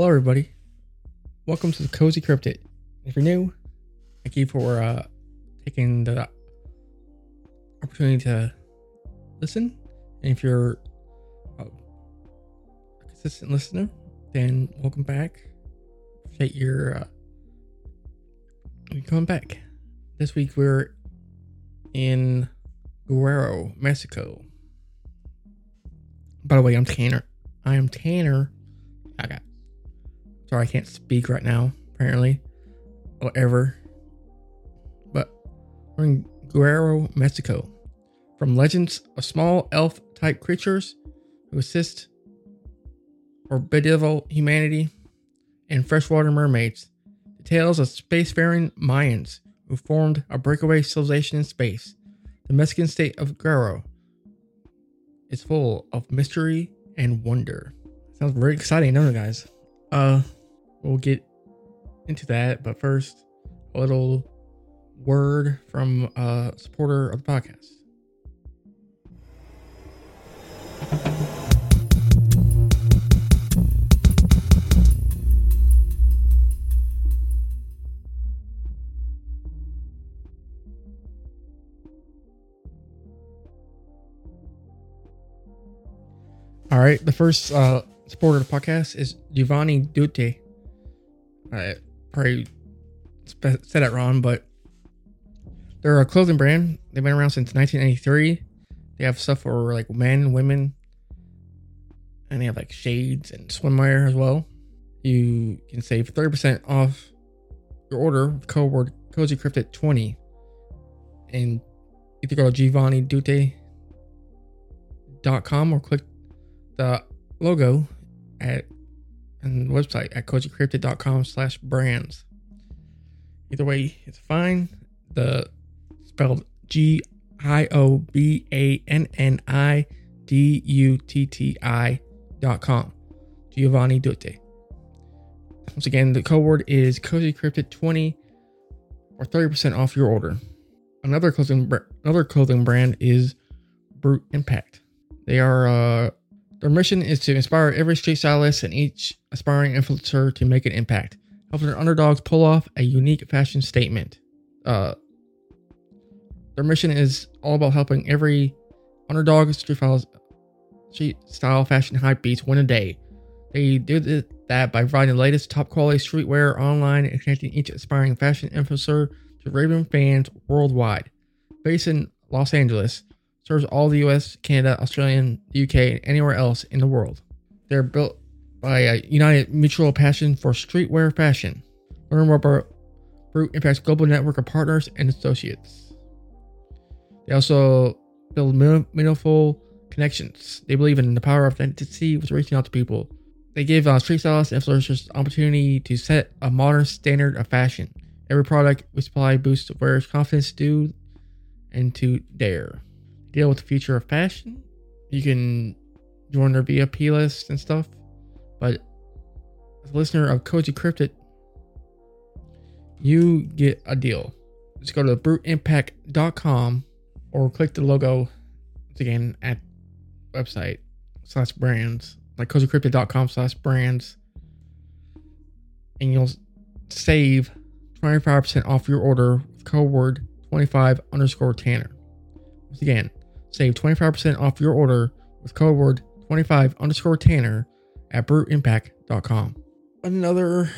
Hello, everybody. Welcome to the Cozy Cryptid. If you're new, thank you for uh, taking the opportunity to listen. And if you're a consistent listener, then welcome back. Appreciate your uh, coming back. This week we're in Guerrero, Mexico. By the way, I'm Tanner. I am Tanner. I got Sorry, I can't speak right now, apparently. Or ever. But we're in Guerrero, Mexico. From legends of small elf type creatures who assist or bedevil humanity and freshwater mermaids tales of spacefaring Mayans who formed a breakaway civilization in space. The Mexican state of Guerrero is full of mystery and wonder. Sounds very exciting, doesn't it, guys? Uh, we'll get into that. But first, a little word from a supporter of the podcast. All right, the first uh, supporter of the podcast is Giovanni Dute. I probably said that wrong, but they're a clothing brand. They've been around since 1993. They have stuff for like men, women, and they have like shades and swimwear as well. You can save 30% off your order with code word Cozy Cryptid 20 and either go to GiovanniDute.com or click the logo at and website at cozycryptid.com slash brands. Either way, it's fine. The spelled G I O B A N N I D U T T I dot com. Giovanni Dute. Once again, the code word is CozyCryptid20 or 30% off your order. Another clothing another clothing brand is Brute Impact. They are uh, their mission is to inspire every street stylist and each aspiring influencer to make an impact, helping their underdogs pull off a unique fashion statement. Uh, their mission is all about helping every underdog street style, street style fashion hype beats win a day. They do that by providing the latest top quality streetwear online and connecting each aspiring fashion influencer to raving fans worldwide. Based in Los Angeles, serves all the US, Canada, Australia, UK, and anywhere else in the world. They're built by a united mutual passion for streetwear fashion. Learn more about Brute Impact's global network of partners and associates. They also build meaningful connections. They believe in the power of authenticity with reaching out to people. They give uh, street stylists and influencers opportunity to set a modern standard of fashion. Every product we supply boosts wearers' confidence, do and to dare. Deal with the future of fashion. You can join their VIP list and stuff. But as a listener of Cozy Cryptid, you get a deal. Just go to bruteimpact.com or click the logo again at website slash brands like cozycryptid.com slash brands and you'll save 25% off your order with code word 25 underscore Tanner. Once again, save 25% off your order with code word 25 underscore Tanner at bruteimpact.com. Another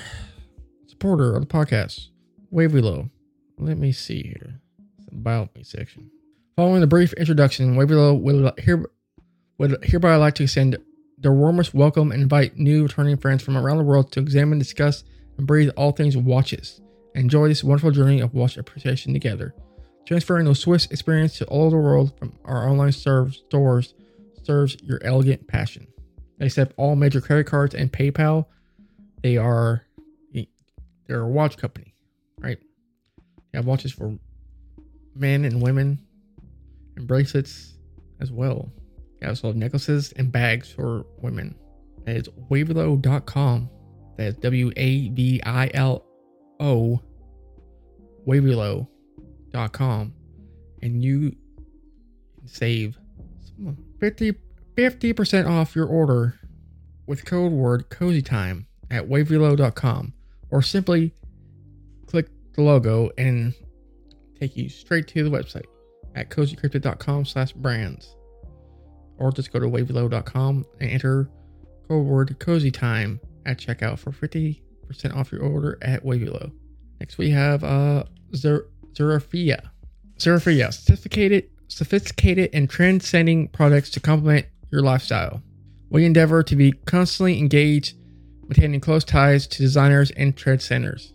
supporter of the podcast, Wavylow. Let me see here. It's about me section. Following the brief introduction, Wavylow would, here, would hereby like to extend their warmest welcome and invite new returning friends from around the world to examine, discuss, and breathe all things watches. Enjoy this wonderful journey of watch appreciation together. Transferring the Swiss experience to all over the world from our online serve stores serves your elegant passion. They accept all major credit cards and PayPal. They are they're a watch company, right? They have watches for men and women and bracelets as well. They also have necklaces and bags for women. That is wavylow.com. That is W A V I L O wavylow.com and you save 50 50% off your order with code word cozy time at wavylow.com or simply click the logo and take you straight to the website at cozycryptid.com slash brands. Or just go to wavylow.com and enter code word cozy time at checkout for 50% off your order at wavylow next we have uh Zer- Zerafia. Zerafia, sophisticated sophisticated and trend-setting products to complement your lifestyle. We endeavor to be constantly engaged, maintaining close ties to designers and trend centers.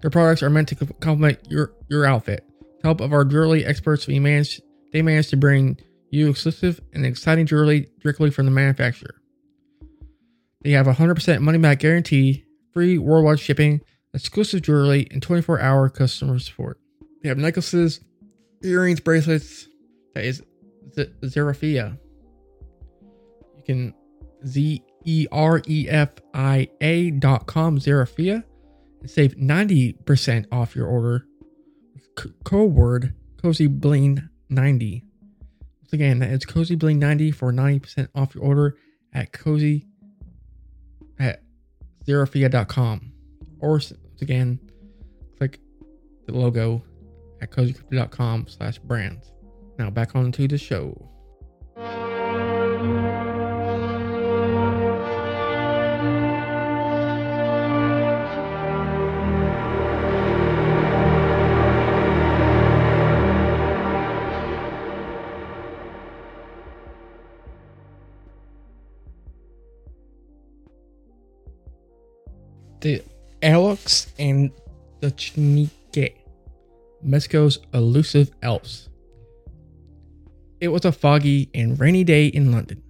Their products are meant to complement your, your outfit. To help of our jewelry experts, we manage they manage to bring you exclusive and exciting jewelry directly from the manufacturer. They have a 100% money back guarantee, free worldwide shipping, exclusive jewelry, and 24 hour customer support. They have necklaces, earrings, bracelets. That is Z- Zerafia. You can Z E R E F I A dot com Zerafia and save 90% off your order c- code word Cozy Bling 90. Once again, that is Cozy Bling 90 for 90% off your order at cozy at zerafia.com. Or once again, click the logo at cozycryptid.com slash brands. Now back on to the show. And the Chinike, Mexico's elusive elves. It was a foggy and rainy day in London.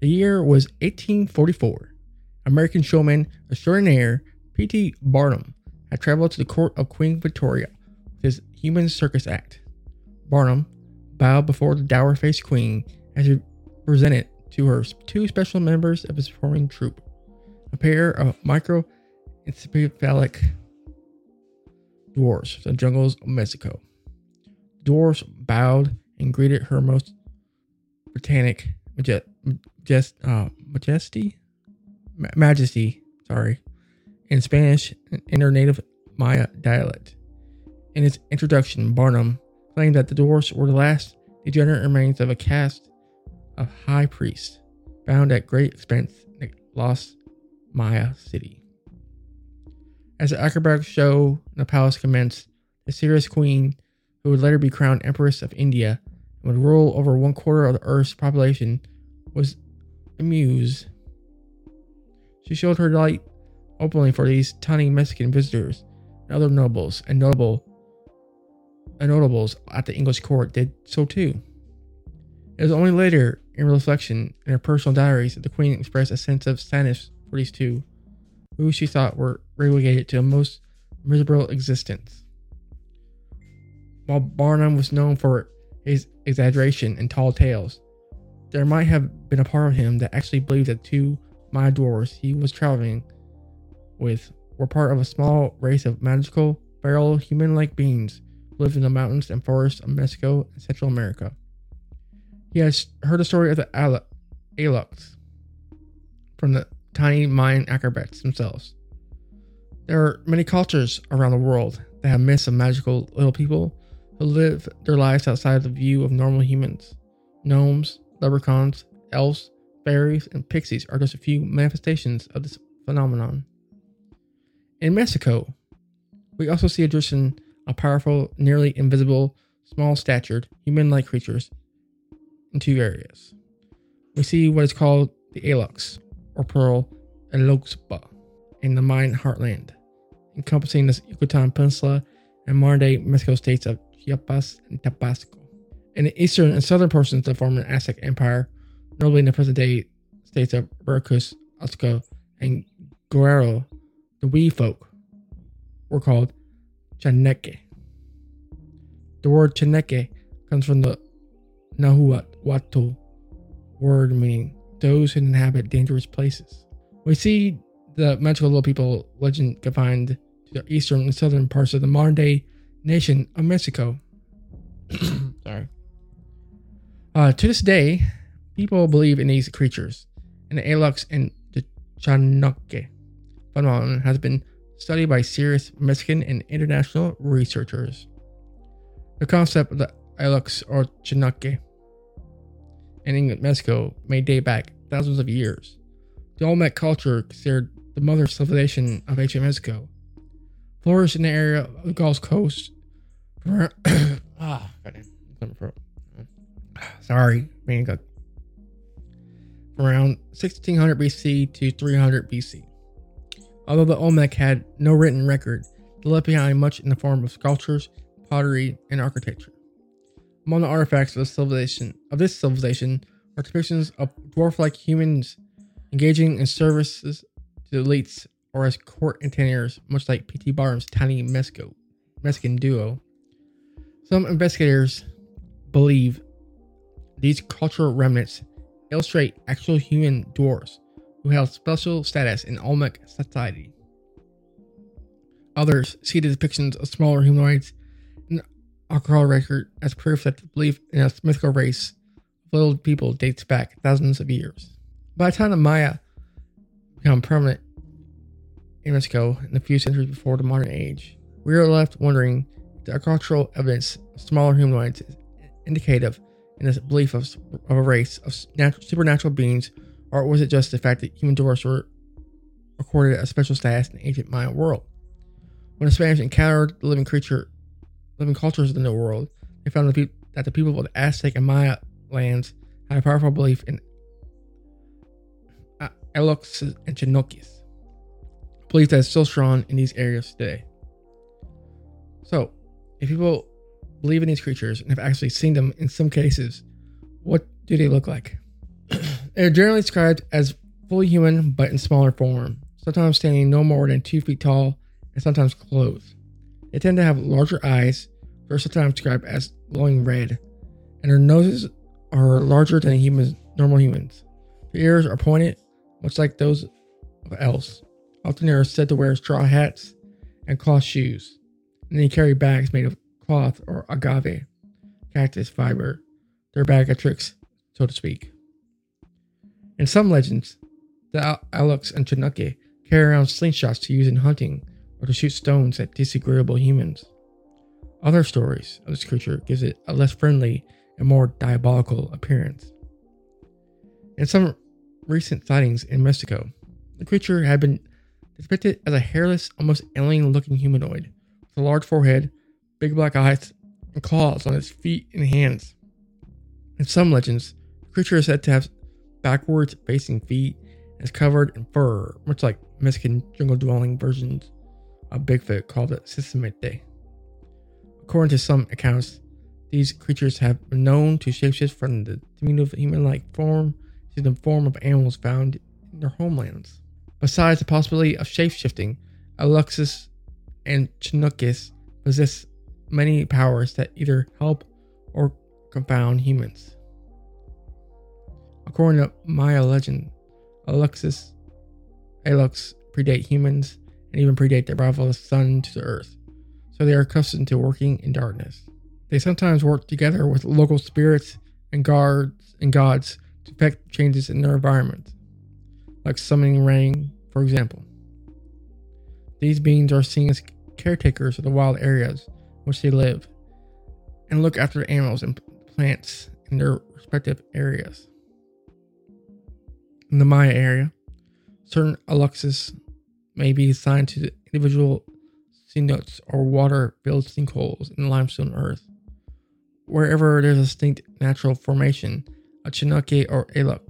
The year was 1844. American showman extraordinaire P.T. Barnum had traveled to the court of Queen Victoria with his human circus act. Barnum bowed before the dour faced queen as he presented to her two special members of his performing troupe a pair of micro encephalic dwarfs from the jungles of Mexico. Dwarfs bowed and greeted her most Britannic majest, majest, uh, majesty, Ma- majesty, sorry, in Spanish in her native Maya dialect. In his introduction, Barnum claimed that the dwarfs were the last degenerate remains of a caste of high priests found at great expense in the lost Maya city. As the acrobatic show in the palace commenced, the serious queen, who would later be crowned Empress of India and would rule over one quarter of the Earth's population, was amused. She showed her delight openly for these tiny Mexican visitors, and other nobles and notable and notables at the English court did so too. It was only later, in reflection in her personal diaries, that the queen expressed a sense of sadness for these two, who she thought were relegated to a most miserable existence. while Barnum was known for his exaggeration and tall tales, there might have been a part of him that actually believed that two Maya dwarves he was traveling with were part of a small race of magical, feral, human like beings who lived in the mountains and forests of Mexico and Central America. He has heard the story of the Al- Alux from the tiny Mayan acrobats themselves. There are many cultures around the world that have myths of magical little people who live their lives outside the view of normal humans. Gnomes, leprechauns, elves, fairies, and pixies are just a few manifestations of this phenomenon. In Mexico, we also see a tradition of powerful, nearly invisible, small statured, human like creatures in two areas. We see what is called the Alux, or and Eloxpa, in the Mayan heartland, encompassing the Yucatan Peninsula and modern day Mexico states of Chiapas and Tabasco. In the eastern and southern portions of the former Aztec Empire, notably in the present day states of Veracruz, Oaxaca, and Guerrero, the Wee folk were called Chaneque. The word Chaneque comes from the Nahuatl word meaning those who inhabit dangerous places. We see the magical little people legend confined to the eastern and southern parts of the modern day nation of Mexico. Sorry. Uh, to this day, people believe in these creatures, and the Alux and the Chaneque phenomenon has been studied by serious Mexican and international researchers. The concept of the Alux or Chaneque in Mexico may date back thousands of years. The Olmec culture, considered the mother civilization of ancient Mexico, flourished in the area of the Gulf Coast. ah, Sorry, man, got around 1600 BC to 300 BC. Although the Olmec had no written record, they left behind much in the form of sculptures, pottery, and architecture. Among the artifacts of, civilization, of this civilization are depictions of dwarf-like humans engaging in services to the elites or as court entertainers, much like P.T. Barnum's tiny Mexico, Mexican duo. Some investigators believe these cultural remnants illustrate actual human dwarves who held special status in Olmec society. Others see the depictions of smaller humanoids alcohol record as proof that the belief in a mythical race of little people dates back thousands of years. By the time the Maya become permanent in Mexico in the few centuries before the modern age, we are left wondering if the evidence of smaller humanoids is indicative in this belief of, of a race of natural, supernatural beings, or was it just the fact that human dwarfs were accorded a special status in the ancient Mayan world? When the Spanish encountered the living creature living cultures in the world, they found that the people of the Aztec and Maya lands had a powerful belief in uh, Alux and Chaneques, belief that is still strong in these areas today. So, if people believe in these creatures and have actually seen them in some cases, what do they look like? They're generally described as fully human but in smaller form, sometimes standing no more than two feet tall and sometimes clothed. They tend to have larger eyes, versatile described as glowing red, and their noses are larger than humans, normal humans. Their ears are pointed, much like those of elves. Often they are said to wear straw hats and cloth shoes, and they carry bags made of cloth or agave, cactus fiber. Their bag of tricks, so to speak. In some legends, the Alux and Chaneque carry around slingshots to use in hunting or to shoot stones at disagreeable humans. Other stories of this creature gives it a less friendly and more diabolical appearance. In some recent sightings in Mexico, the creature had been depicted as a hairless, almost alien-looking humanoid with a large forehead, big black eyes, and claws on its feet and hands. In some legends, the creature is said to have backwards facing feet and is covered in fur, much like Mexican jungle dwelling versions of Bigfoot called the Sisimite. According to some accounts, these creatures have been known to shapeshift from the diminutive human-like form to the form of animals found in their homelands. Besides the possibility of shapeshifting, Aluxus and Chinookis possess many powers that either help or confound humans. According to Maya legend, Aluxis, Alux predate humans and even predate the arrival of the sun to the earth, so they are accustomed to working in darkness. They sometimes work together with local spirits and guards and gods to effect changes in their environment, like summoning rain, for example. These beings are seen as caretakers of the wild areas in which they live and look after animals and plants in their respective areas. In the Maya area, certain aluxes may be assigned to individual cenotes or water filled sinkholes in limestone earth. Wherever there's a distinct natural formation, a Chinake or Alux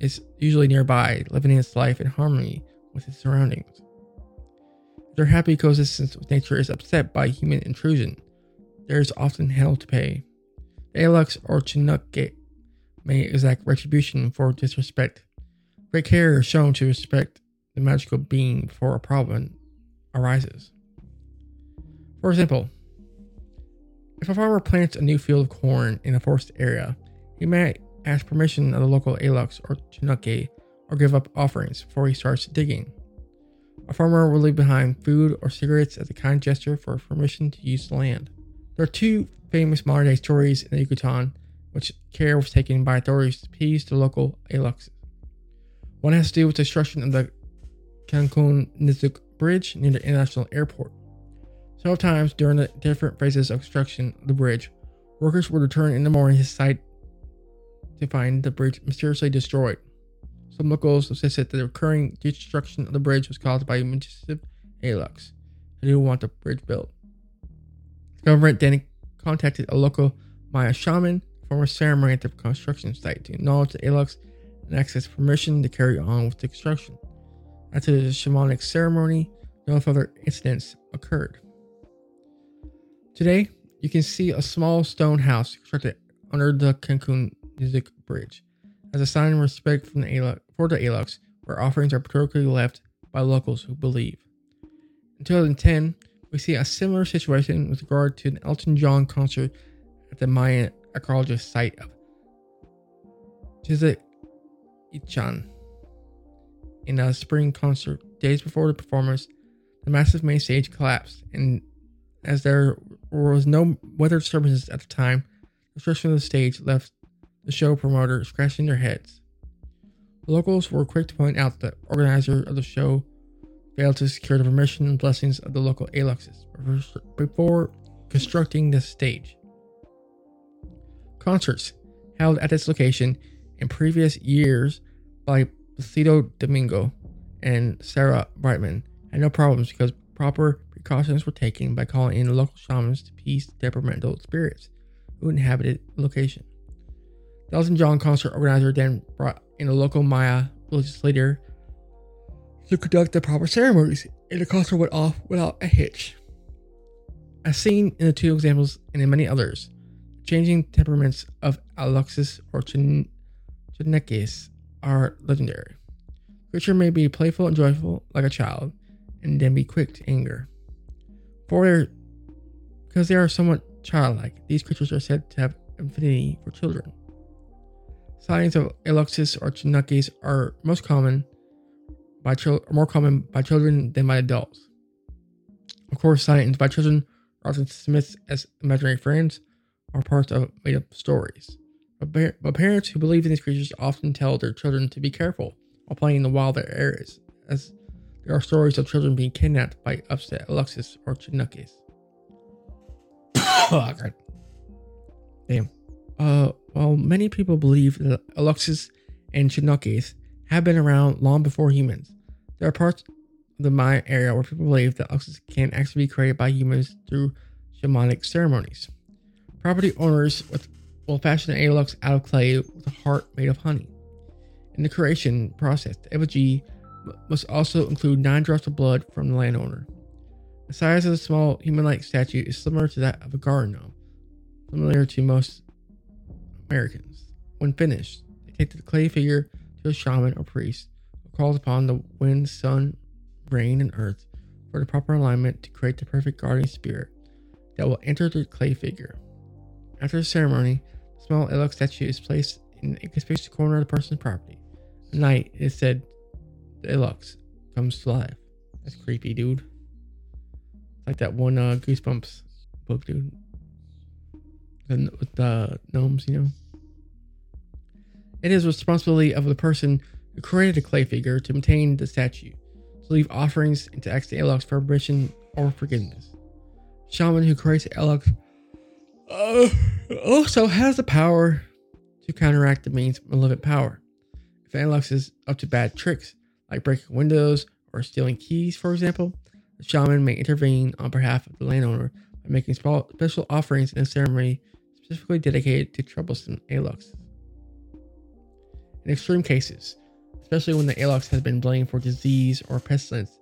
is usually nearby, living its life in harmony with its surroundings. Their happy coexistence with nature is upset by human intrusion, there is often hell to pay. The Alux or Chinake may exact retribution for disrespect. Great care is shown to respect the magical being before a problem arises. For example, if a farmer plants a new field of corn in a forest area, he may ask permission of the local Alux or Chinake or give up offerings before he starts digging. A farmer will leave behind food or cigarettes as a kind gesture for permission to use the land. There are two famous modern day stories in the Yucatan which care was taken by authorities to appease the local Aluxes. One has to do with the destruction of the Cancun Nizuc Bridge near the international airport. Several times during the different phases of construction of the bridge, workers would return in the morning to site to find the bridge mysteriously destroyed. Some locals insisted that the recurring destruction of the bridge was caused by massive Alux who didn't want the bridge built. The government then contacted a local Maya shaman a ceremony at the construction site to acknowledge the Alux and access permission to carry on with the construction. After the shamanic ceremony, no further incidents occurred. Today, you can see a small stone house constructed under the Cancun Nizuc Bridge as a sign of respect from the Alux, for the Alux, where offerings are particularly left by locals who believe. In 2010, we see a similar situation with regard to an Elton John concert at the Mayan archaeologist site of Ichan. In a spring concert, days before the performance, the massive main stage collapsed, and as there was no weather disturbances at the time, the construction of the stage left the show promoter scratching their heads. The locals were quick to point out that the organizer of the show failed to secure the permission and blessings of the local Aluxes before constructing the stage. Concerts held at this location in previous years by Placido Domingo and Sarah Brightman had no problems because proper precautions were taken by calling in local shamans to appease the temperamental spirits who inhabited the location. The Elton John concert organizer then brought in a local Maya religious leader to conduct the proper ceremonies, and the concert went off without a hitch. As seen in the two examples and in many others, changing temperaments of Aluxis or Chinekes are legendary. Creature may be playful and joyful like a child, and then be quick to anger. For because they are somewhat childlike, these creatures are said to have affinity for children. Sightings of Aluxis or Chinekes are most common by more common by children than by adults. Of course, sightings by children are often dismissed as imaginary friends or parts of made-up stories. But, parents who believe in these creatures often tell their children to be careful while playing in the wilder areas, as there are stories of children being kidnapped by upset Aluxis or Chinekes. oh, God. Damn. Uh, while many people believe that Aluxis and Chinekes have been around long before humans, there are parts of the Maya area where people believe that Aluxis can actually be created by humans through shamanic ceremonies. Property owners with will fashion an Alux out of clay with a heart made of honey. In the creation process, the effigy must also include nine drops of blood from the landowner. The size of the small human-like statue is similar to that of a garden gnome, familiar to most Americans. When finished, they take the clay figure to a shaman or priest who calls upon the wind, sun, rain, and earth for the proper alignment to create the perfect guardian spirit that will enter the clay figure. After the ceremony, small Alux statue is placed in a conspicuous corner of the person's property. At night, it said the Alux comes to life. That's creepy, dude. Like that one uh, Goosebumps book, dude. The, with the gnomes, you know. It is responsibility of the person who created the clay figure to maintain the statue, to leave offerings and to ask the Alux for permission or forgiveness. Shaman who creates the uh, also has the power to counteract the mean's malevolent power. If Alux is up to bad tricks, like breaking windows or stealing keys, for example, the shaman may intervene on behalf of the landowner by making special offerings in a ceremony specifically dedicated to troublesome Alux. In extreme cases, especially when the Alux has been blamed for disease or pestilence,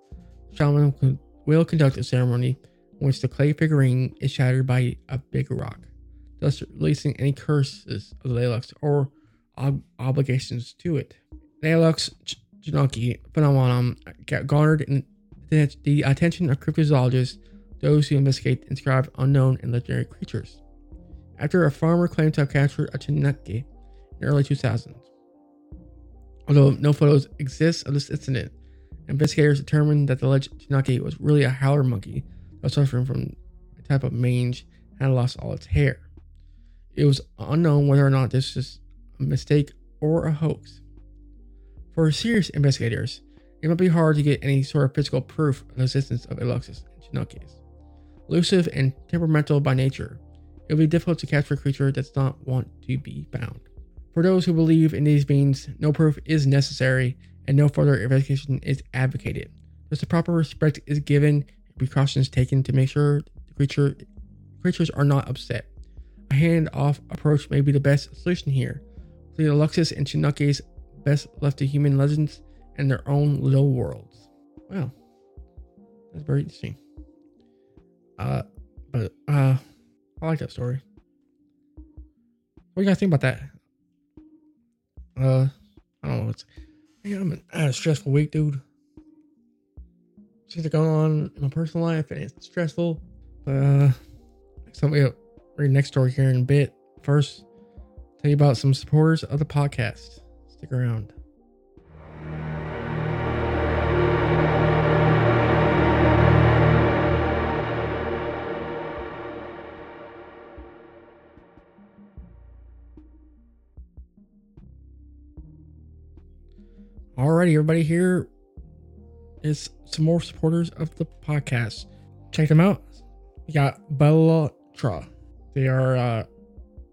the shaman will conduct a ceremony which the clay figurine is shattered by a big rock, thus releasing any curses of the Alux or ob- obligations to it. The Alux Janaki phenomenon garnered the attention of cryptozoologists, those who investigate inscribed unknown and legendary creatures. After a farmer claimed to have captured a Chinaki in the early 2000s. Although no photos exist of this incident, investigators determined that the alleged Chinaki was really a howler monkey was suffering from a type of mange and lost all its hair. It was unknown whether or not this was a mistake or a hoax. For serious investigators, it might be hard to get any sort of physical proof of the existence of Aluxus and Chinakis. Elusive and temperamental by nature, it would be difficult to capture a creature that does not want to be found. For those who believe in these beings, no proof is necessary and no further investigation is advocated. Thus, the proper respect is given precautions taken to make sure the creature creatures are not upset. A hand-off approach may be the best solution here. The Aluxus and Chinakis best left to human legends and their own little worlds. Wow. That's very interesting. Uh, but, uh, I like that story. What do you guys think about that? Uh, I don't know. It's, I'm an, I a stressful week, dude. Things are going on in my personal life and it's stressful. Uh, so we read next story here in a bit. First, tell you about some supporters of the podcast. Stick around. Alrighty, everybody, here is some more supporters of the podcast. Check them out. We got Belatra. They are a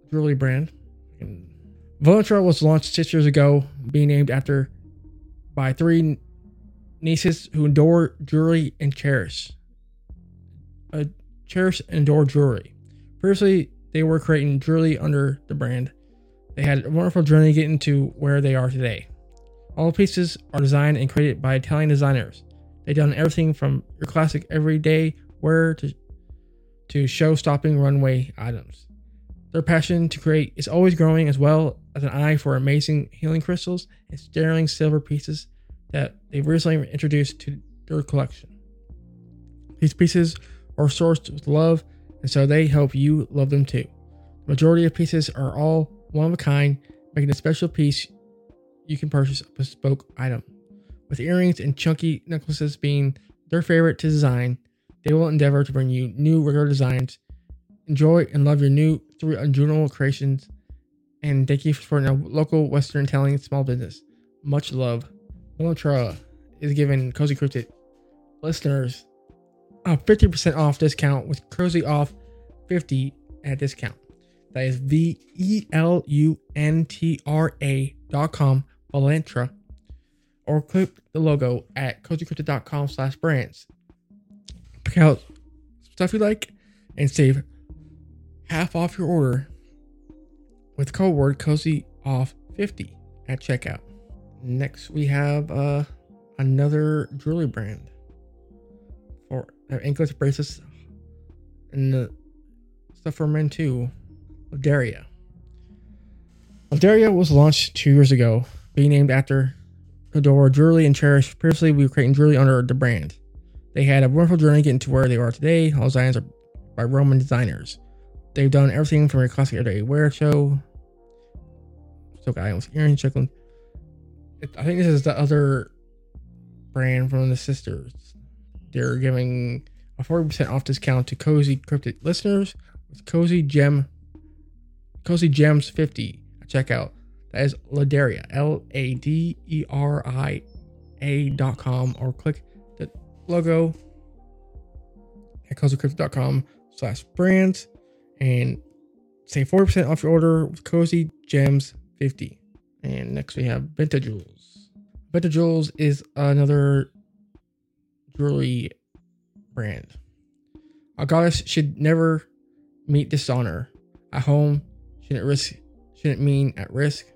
jewelry brand. And Volantra was launched six years ago, being named after by three nieces who adore jewelry and cherish. Uh, cherish and adore jewelry. Previously, they were creating jewelry under the brand. They had a wonderful journey getting to where they are today. All pieces are designed and created by Italian designers. They've done everything from your classic everyday wear to to show-stopping runway items. Their passion to create is always growing, as well as an eye for amazing healing crystals and sterling silver pieces that they've recently introduced to their collection. These pieces are sourced with love, and so they hope you love them too. The majority of pieces are all one of a kind, making a special piece you can purchase a bespoke item. With earrings and chunky necklaces being their favorite to design, they will endeavor to bring you new regular designs. Enjoy and love your new three unusual creations. And thank you for supporting local Western Italian small business. Much love. Monotra is giving Cozy Cryptid listeners a 50% off discount with Cozy Off 50 at discount. That is V E L U N T R A dot com Valentra, or click the logo at cozycryptid.com slash brands. Pick out stuff you like and save half off your order with code word cozy off 50 at checkout. Next, we have uh, another jewelry brand for anklets, bracelets, and the stuff for men too. Daria. Daria was launched two years ago being named after Adore Jewelry and Cherish. Previously, we were creating jewelry under the brand. They had a wonderful journey getting to where they are today. All designs are by Roman designers. They've done everything from your classic everyday wear show. So guy with earrings, chuckling. I think this is the other brand from the sisters. They're giving a 40% off discount to Cozy Cryptid listeners with Cozy Gem Cozy Gems 50 at checkout. That is Laderia, L A D E R I A dot com, or click the logo at cozycryptid.com slash brands and save 40% off your order with Cozy Gems 50. And next we have Binta Jewels. Binta Jewels is another jewelry brand. A goddess should never meet dishonor. At home, shouldn't risk shouldn't mean at risk.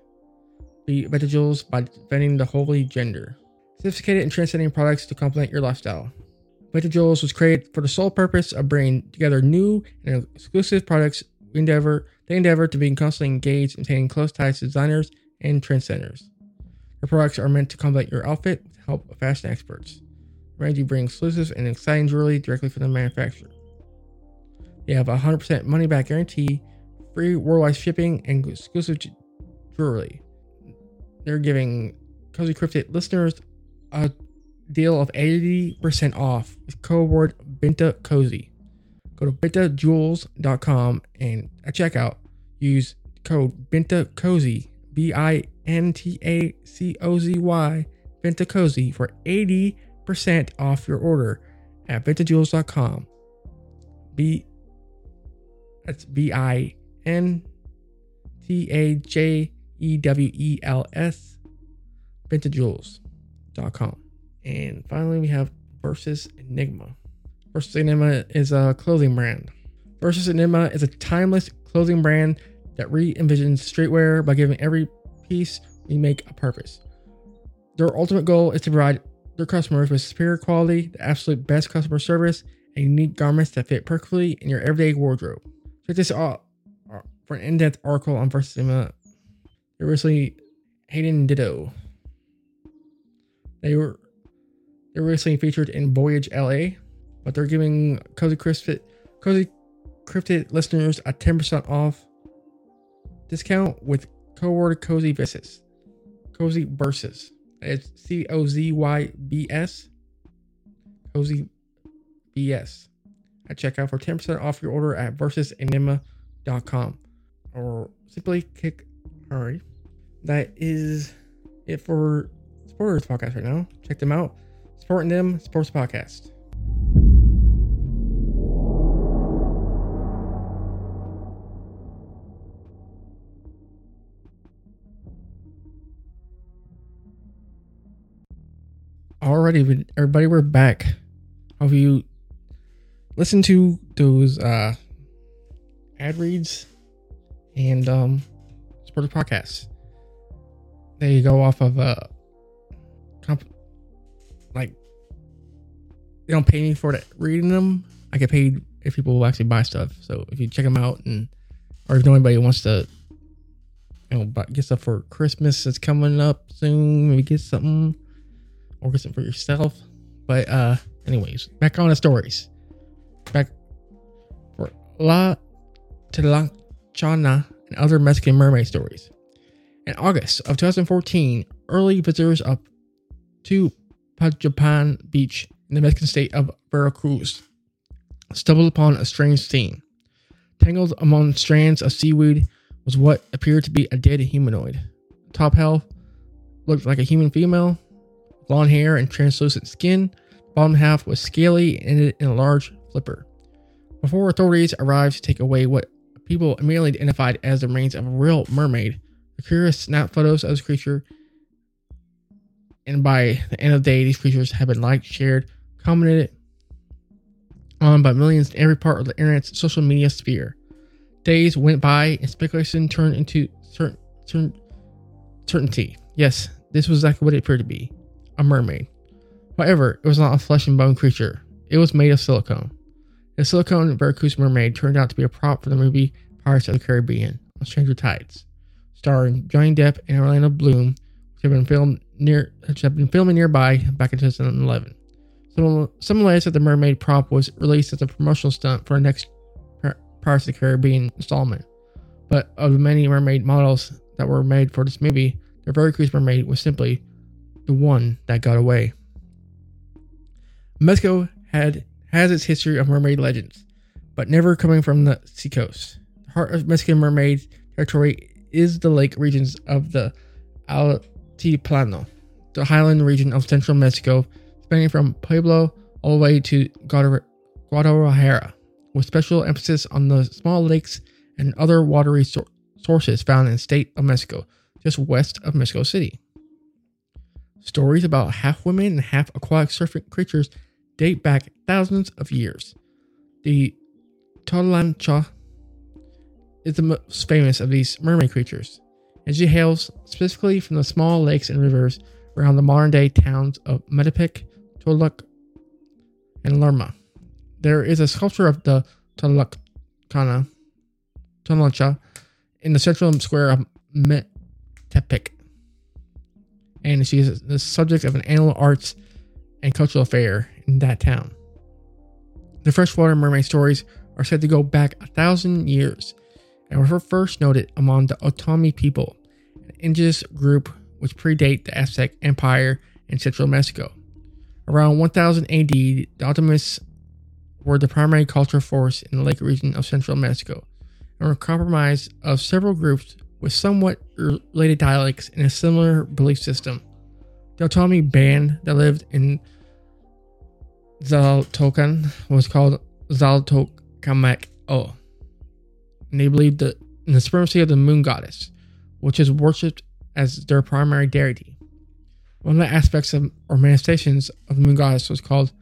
Binta Jewels by defending the holy gender. Sophisticated and transcending products to complement your lifestyle. Jewels was created for the sole purpose of bringing together new and exclusive products. Endeavor they endeavor to be constantly engaged, maintaining close ties to designers and trendsetters. Your products are meant to complement your outfit with the help of fashion experts. Rangy brings exclusive and exciting jewelry directly from the manufacturer. They have a 100% money back guarantee, free worldwide shipping, and exclusive jewelry. They're giving Cozy Cryptid listeners a deal of 80% off with code word Binta Cozy. Go to bintajewels.com and at checkout, use code Binta Cozy, B I N T A C O Z Y, Binta Cozy for 80% off your order at bintajewels.com. B that's B I N T A J E W E L S, bintajewels.com. And finally, we have Versus Enigma. Versus Enigma is a clothing brand. Versus Enigma is a timeless clothing brand that re envisions streetwear by giving every piece we make a purpose. Their ultimate goal is to provide their customers with superior quality, the absolute best customer service, and unique garments that fit perfectly in your everyday wardrobe. Check this out uh, for an in depth article on Versus Enigma. Recently Hayden Ditto. They were they were recently featured in Voyage LA, but they're giving Cozy Cryptid, Cozy Cryptid listeners a 10% off discount with code word Cozy Versus. Cozy Versus. It's C O Z Y B S. Cozy BS. At checkout for 10% off your order at versusenigma.com or simply kick. Alright. That is it for Spoilers Podcast right now. Check them out. Supporting them, Sports Podcast. Alrighty, everybody, we're back. Hope you listen to those uh, ad reads and um, Sports Podcasts. They go off of a comp- like they don't pay me for it reading them. I get paid if people will actually buy stuff. So if you check them out and or if anybody wants to you know buy, get stuff for Christmas that's coming up soon, maybe get something or get something for yourself. But uh anyways, back on the stories. Back for La Tlanchana and other Mexican mermaid stories. In August of 2014, early visitors up to Pajapan Beach in the Mexican state of Veracruz stumbled upon a strange scene. Tangled among strands of seaweed was what appeared to be a dead humanoid. Top half looked like a human female, blonde hair and translucent skin. Bottom half was scaly and ended in a large flipper. Before authorities arrived to take away what people immediately identified as the remains of a real mermaid, curious snapped photos of this creature and by the end of the day, these creatures have been liked, shared, commented on by millions in every part of the internet's social media sphere. Days went by and speculation turned into certain, certain, certainty. Yes, this was exactly what it appeared to be a mermaid. However, it was not a flesh and bone creature, it was made of silicone. The silicone Veracruz mermaid turned out to be a prop for the movie Pirates of the Caribbean Stranger Tides, starring Johnny Depp and Orlando Bloom, which had been filmed near which had been filming nearby back in 2011. Some, some alleged that the mermaid prop was released as a promotional stunt for a next Pirates of the Caribbean installment. But of the many mermaid models that were made for this movie, the Veracruz mermaid was simply the one that got away. Mexico had has its history of mermaid legends, but never coming from the seacoast. The heart of Mexican mermaid territory is the lake regions of the Altiplano, the highland region of central Mexico, spanning from Puebla all the way to Guadalajara, with special emphasis on the small lakes and other watery so- sources found in the state of Mexico, just west of Mexico City. Stories about half women and half aquatic surfing creatures date back thousands of years. The Tolancha is the most famous of these mermaid creatures, and she hails specifically from the small lakes and rivers around the modern day towns of Metepec, Toluca, and Lerma. There is a sculpture of the Tolacana, Tolancha in the central square of Metepec and she is the subject of an annual arts and cultural fair in that town. The freshwater mermaid stories are said to go back a thousand years and were first noted among the Otomi people, an indigenous group which predate the Aztec Empire in central Mexico. Around 1000 AD, the Otomis were the primary cultural force in the lake region of central Mexico and were comprised of several groups with somewhat related dialects and a similar belief system. The Otomi band that lived in Zaltocan was called Zaltocamek O. And they believed that in the supremacy of the moon goddess, which is worshipped as their primary deity. One of the aspects of or manifestations of the moon goddess was called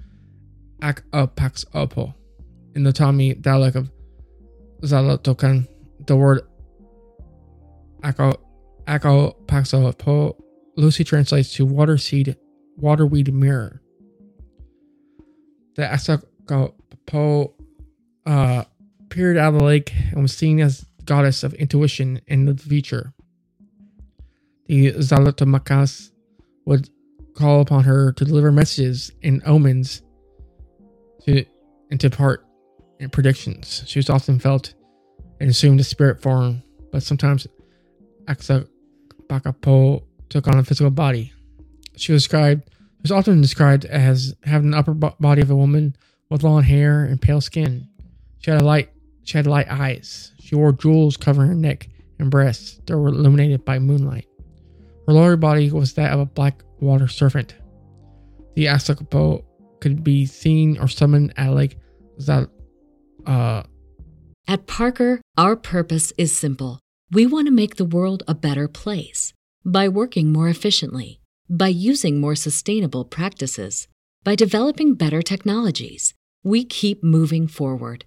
Akapaksopo. In the Otomi dialect of Zaltocan, the word Ako Ako Paxo Po Lucy translates to water seed waterweed mirror. The Asako Po uh, appeared out of the lake and was seen as goddess of intuition and the future. The Zalotomakas would call upon her to deliver messages and omens to and to part in predictions. She was often felt and assumed a spirit form, but sometimes Axapakapo took on a physical body. She was described was often described as having the upper body of a woman with long hair and pale skin. She had a light she had light eyes. She wore jewels covering her neck and breasts that were illuminated by moonlight. Her lower body was that of a black water serpent. The Asakapo could be seen or summoned at Lake Zal. Uh, at Parker, our purpose is simple we want to make the world a better place by working more efficiently, by using more sustainable practices, by developing better technologies. We keep moving forward.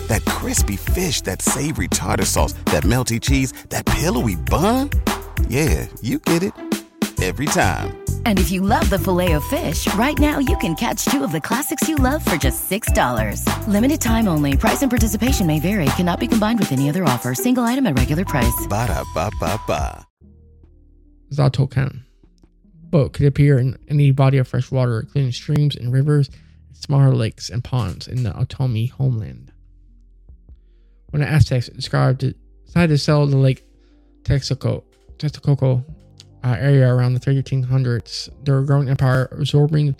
That crispy fish, that savory tartar sauce, that melty cheese, that pillowy bun. Yeah, you get it. Every time. And if you love the filet of fish, right now you can catch two of the classics you love for just $6. Limited time only. Price and participation may vary. Cannot be combined with any other offer. Single item at regular price. Ba da ba ba ba. Zatokan. Boat could appear in any body of fresh water, including streams and rivers, and smaller lakes and ponds in the Otomi homeland. When the Aztecs decided to sell the Lake Texcoco, Texcoco uh, area around the 1300s, their growing empire absorbing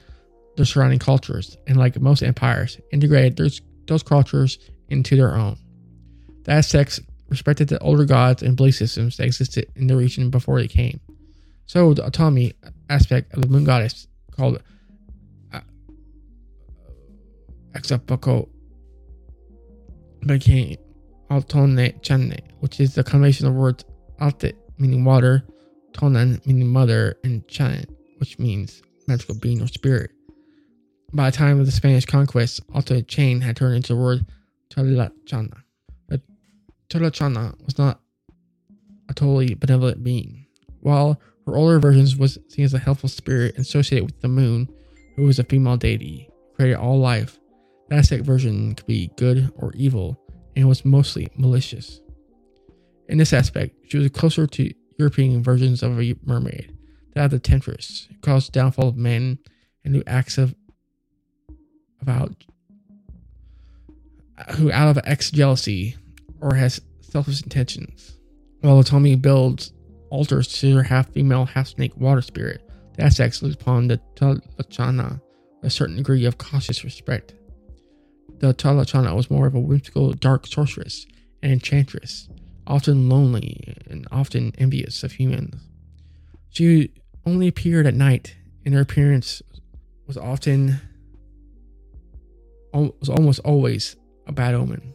the surrounding cultures, and like most empires, integrated those, those cultures into their own. The Aztecs respected the older gods and belief systems that existed in the region before they came. So the Otomi aspect of the moon goddess called uh, became Altone Channe, which is the combination of words Alte meaning water, Tonan meaning mother, and Chan, which means magical being or spirit. By the time of the Spanish conquest, Alta Chain had turned into the word Tolachana. Tolachana was not a totally benevolent being, while her older versions was seen as a helpful spirit associated with the moon, who was a female deity, created all life. The Aztec version could be good or evil, and was mostly malicious. In this aspect, she was closer to European versions of a mermaid, that of the temptress, who caused downfall of men and who acts of about who out of ex jealousy or has selfish intentions. While Otomi builds altars to her half female, half snake water spirit, the Aztecs looked upon the with a certain degree of cautious respect. The Tlaxcala was more of a whimsical, dark sorceress and enchantress, often lonely and often envious of humans. She only appeared at night, and her appearance was often was almost always a bad omen.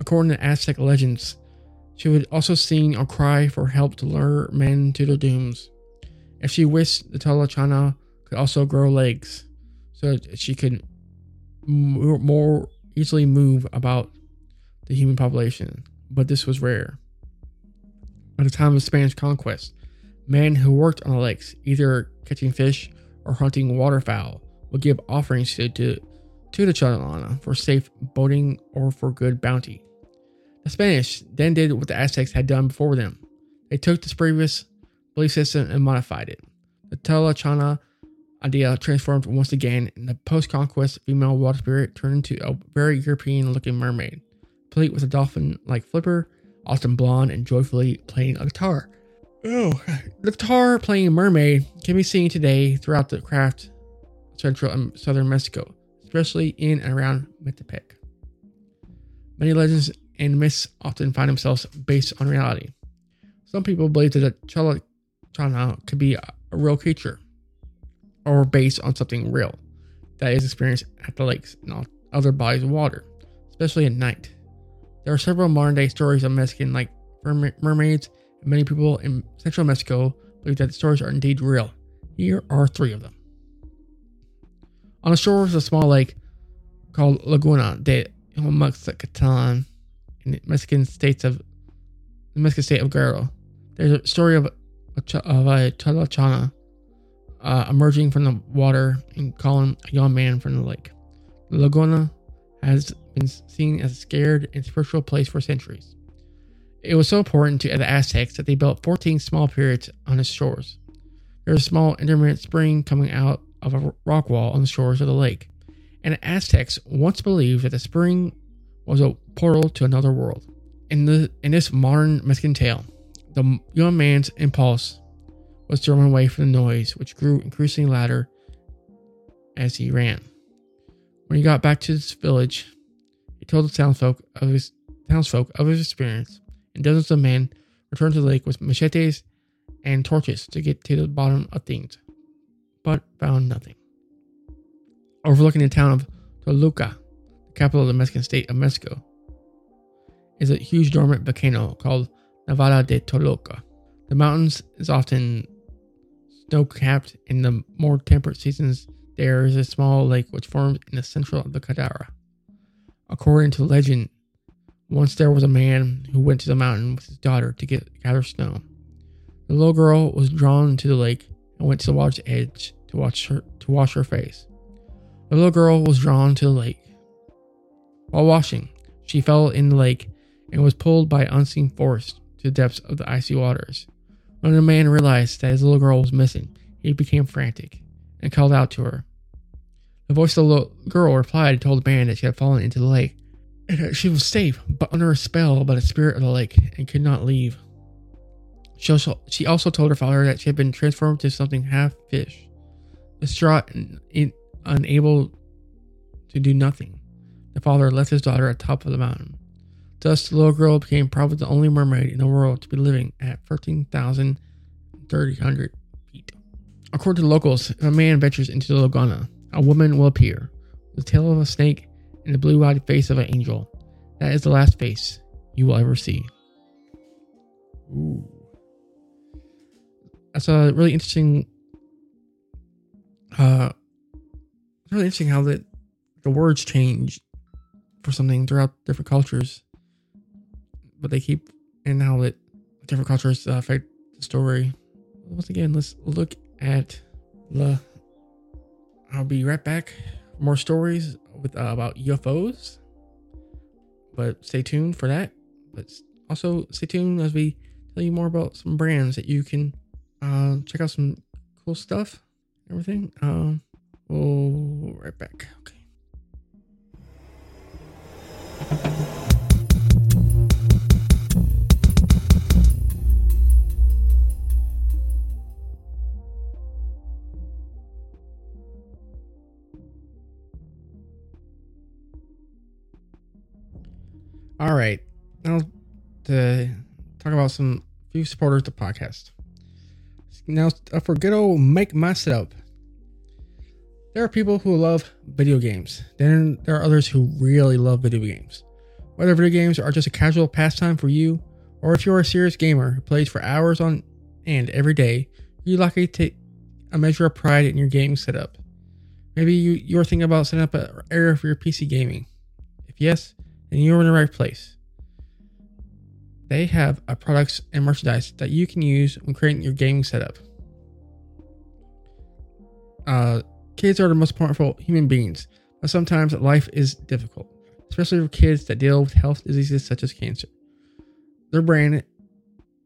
According to Aztec legends, she would also sing or cry for help to lure men to their dooms. If she wished, the Tlaxcala could also grow legs so that she could more easily move about the human population, but this was rare. At the time of Spanish conquest, men who worked on the lakes, either catching fish or hunting waterfowl, would give offerings to, to, to the Tlaxcala for safe boating or for good bounty. The Spanish then did what the Aztecs had done before them. They took this previous belief system and modified it. The Tlaxcala idea transformed once again, and the post-conquest female water spirit turned into a very European-looking mermaid, complete with a dolphin-like flipper, often blonde and joyfully playing a guitar. Oh, the guitar playing mermaid can be seen today throughout the craft central and southern Mexico, especially in and around Metepec. Many legends and myths often find themselves based on reality. Some people believe that the Tlaxcala could be a real creature or based on something real that is experienced at the lakes and other bodies of water, especially at night. There are several modern day stories of Mexican like mermaids, and many people in central Mexico believe that the stories are indeed real. Here are three of them. On the shores of a small lake called Laguna de Omaxacatan, in the Mexican states of the Mexican state of Guerrero. There's a story of a, of a Tlaxcala uh, emerging from the water and calling a young man from the lake. Laguna has been seen as a scared and spiritual place for centuries. It was so important to the Aztecs that they built 14 small pyramids on its shores. There's a small intermittent spring coming out of a rock wall on the shores of the lake, and the Aztecs once believed that the spring was a portal to another world. In the in this modern Mexican tale, the young man's impulse was to run away from the noise, which grew increasingly louder as he ran. When he got back to his village, he told the townsfolk of his townsfolk of his experience, and dozens of men returned to the lake with machetes and torches to get to the bottom of things, but found nothing. Overlooking the town of Toluca, the capital of the Mexican state of Mexico, is a huge dormant volcano called Nevado de Toluca. The mountains is often snow capped. In the more temperate seasons, there is a small lake which forms in the central of the Kadara. According to legend, once there was a man who went to the mountain with his daughter to get gather snow. The little girl was drawn to the lake and went to the water's edge to watch her to wash her face. The little girl was drawn to the lake while washing, she fell in the lake and was pulled by unseen force to the depths of the icy waters. When the man realized that his little girl was missing, he became frantic and called out to her. The voice of the little girl replied and told the man that she had fallen into the lake and that she was safe, but under a spell by the spirit of the lake and could not leave. She also, she also told her father that she had been transformed to something half fish, distraught and unable to do nothing the father left his daughter atop of the mountain. Thus, the little girl became probably the only mermaid in the world to be living at 13,300 feet. According to locals, if a man ventures into the Laguna, a woman will appear with the tail of a snake and the blue eyed face of an angel. That is the last face you will ever see. Ooh. That's a really interesting. Uh, really interesting how the the words change for something throughout different cultures, but they keep and now that different cultures uh, affect the story. Once again, let's look at the. I'll be right back. More stories with uh, about UFOs, but stay tuned for that. But also stay tuned as we tell you more about some brands that you can uh, check out some cool stuff, everything. Um, we'll right back. Okay. All right. Now to talk about some few supporters of the podcast. Now uh, for good old make my setup. There are people who love video games. Then there are others who really love video games. Whether video games are just a casual pastime for you, or if you're a serious gamer who plays for hours on end every day, you're likely to take a measure of pride in your game setup. Maybe you, you're thinking about setting up an area for your PC gaming. If yes, then you're in the right place. They have a products and merchandise that you can use when creating your gaming setup. Uh, kids are the most powerful human beings, but sometimes life is difficult, especially for kids that deal with health diseases such as cancer. Their brand,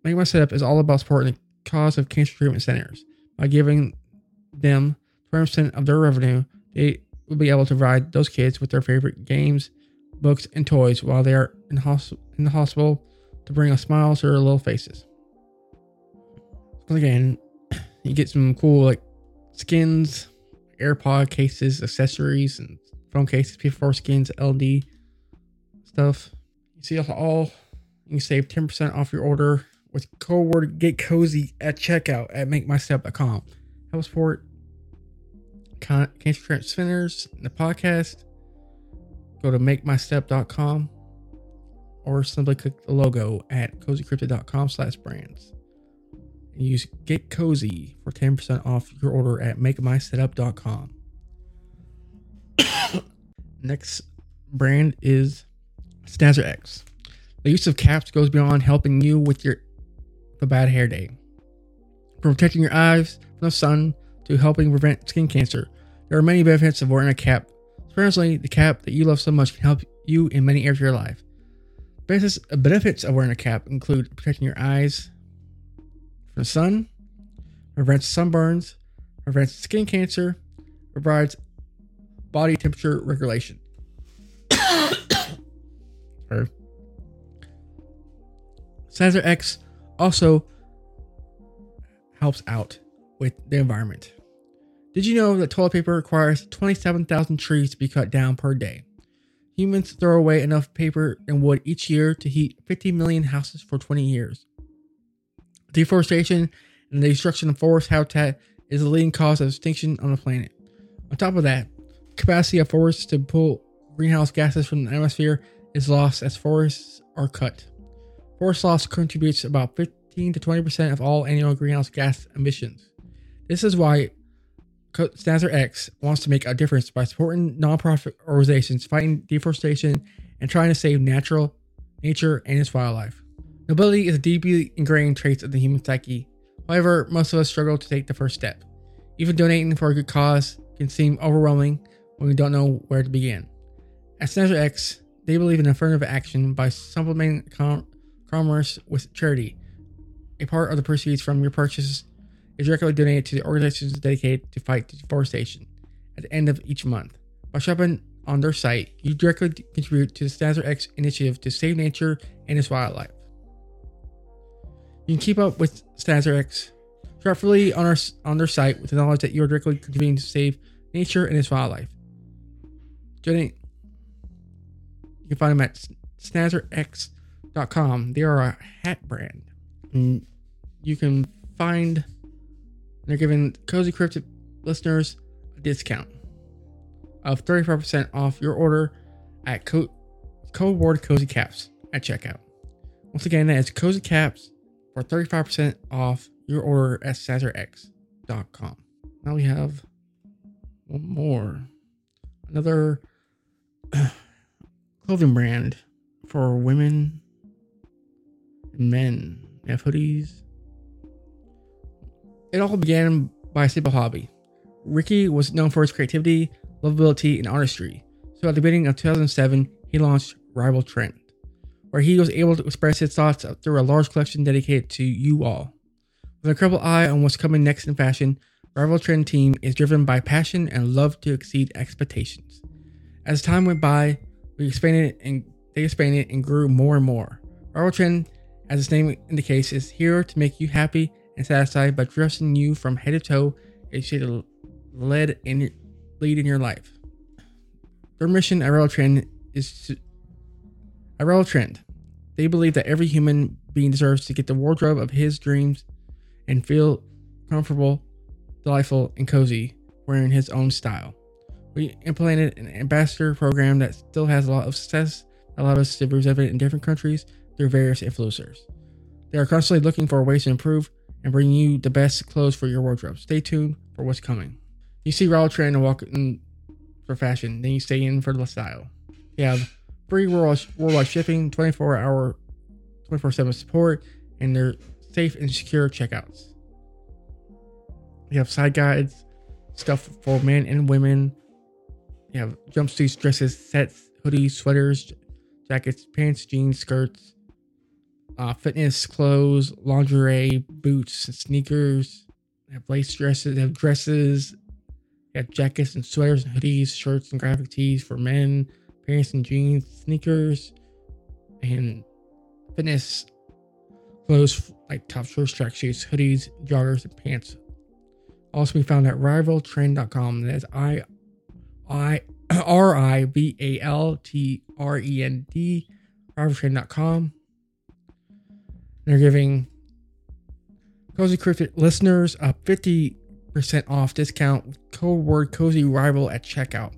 Make My Setup, is all about supporting the cause of cancer treatment centers by giving them 20% of their revenue. They will be able to provide those kids with their favorite games, books, and toys while they are in, hos- in the hospital to bring a smile to their little faces. Again, you get some cool like skins, AirPod cases, accessories, and phone cases, P4 skins, LD stuff. You see all you can save 10% off your order with code word get cozy at checkout at makemysetup.com. Help support Cancer Treatment Centers, the podcast. Go to makemysetup.com or simply click the logo at cozycryptid.com slash brands. And use Get Cozy for 10% off your order at makemysetup.com. Next brand is Snazzer X. The use of caps goes beyond helping you with your the bad hair day. From protecting your eyes from the sun to helping prevent skin cancer, there are many benefits of wearing a cap. Especially the cap that you love so much can help you in many areas of your life. Benefits, benefits of wearing a cap include protecting your eyes from the sun, prevents sunburns, prevents skin cancer, provides body temperature regulation. Or Snazzer X also helps out with the environment. Did you know that toilet paper requires 27,000 trees to be cut down per day? Humans throw away enough paper and wood each year to heat 50 million houses for 20 years. Deforestation and the destruction of forest habitat is the leading cause of extinction on the planet. On top of that, capacity of forests to pull greenhouse gases from the atmosphere is lost as forests are cut. Forest loss contributes about 15 to 20% of all annual greenhouse gas emissions. This is why Snazzer X wants to make a difference by supporting nonprofit organizations fighting deforestation and trying to save natural nature and its wildlife. Nobility is a deeply ingrained trait of the human psyche. However, most of us struggle to take the first step. Even donating for a good cause can seem overwhelming when we don't know where to begin. At Snazzer X, they believe in affirmative action by supplementing com- commerce with charity. A part of the proceeds from your purchases is directly donated to the organizations dedicated to fight deforestation at the end of each month. By shopping on their site, you directly contribute to the Snazzer X initiative to save nature and its wildlife. You can keep up with Snazzer X freely on our on their site with the knowledge that you are directly contributing to save nature and its wildlife. Donate. You can find them at snazzerx.com. They are a hat brand. And you can find they're giving Cozy Cryptid listeners a discount of 35% off your order at co- code word Cozy Caps at checkout. Once again, that is Cozy Caps for 35% off your order at SnazzerX.com. Now we have one more. Another clothing brand for women and men We have hoodies. It all began by a simple hobby. Ricky was known for his creativity, lovability, and artistry. So at the beginning of 2007, he launched Rival Trend, where he was able to express his thoughts through a large collection dedicated to you all. With a critical eye on what's coming next in fashion, Rival Trend team is driven by passion and love to exceed expectations. As time went by, we expanded and they expanded and grew more and more. Rival Trend, as its name indicates, is here to make you happy and satisfied by dressing you from head to toe a shade of lead in lead in your life. Their mission at Rival Trend is to at Rival Trend. They believe that every human being deserves to get the wardrobe of his dreams and feel comfortable, delightful, and cozy wearing his own style. We implemented an ambassador program that still has a lot of success that allowed us to represent in different countries through various influencers. They are constantly looking for ways to improve and bring you the best clothes for your wardrobe. Stay tuned for what's coming. You see Raw Trend and walk in for fashion, then you stay in for the style. You have free worldwide, worldwide shipping, 24 hour, 24 7 support, and their safe and secure checkouts. You have side guides, stuff for men and women. You have jumpsuits, dresses, sets, hoodies, sweaters, jackets, pants, jeans, skirts, uh, fitness clothes, lingerie, boots, sneakers. They have lace dresses. They have dresses. They have jackets and sweaters and hoodies, shirts and graphic tees for men, pants and jeans, sneakers, and fitness clothes like top shorts, track shoes, hoodies, joggers, and pants. Also be found at rivaltrend.com. That's I I R I V A L T R E N D rivaltrend.com. They're giving Cozy Cryptid listeners a 50% off discount with code word Cozy Rival at checkout.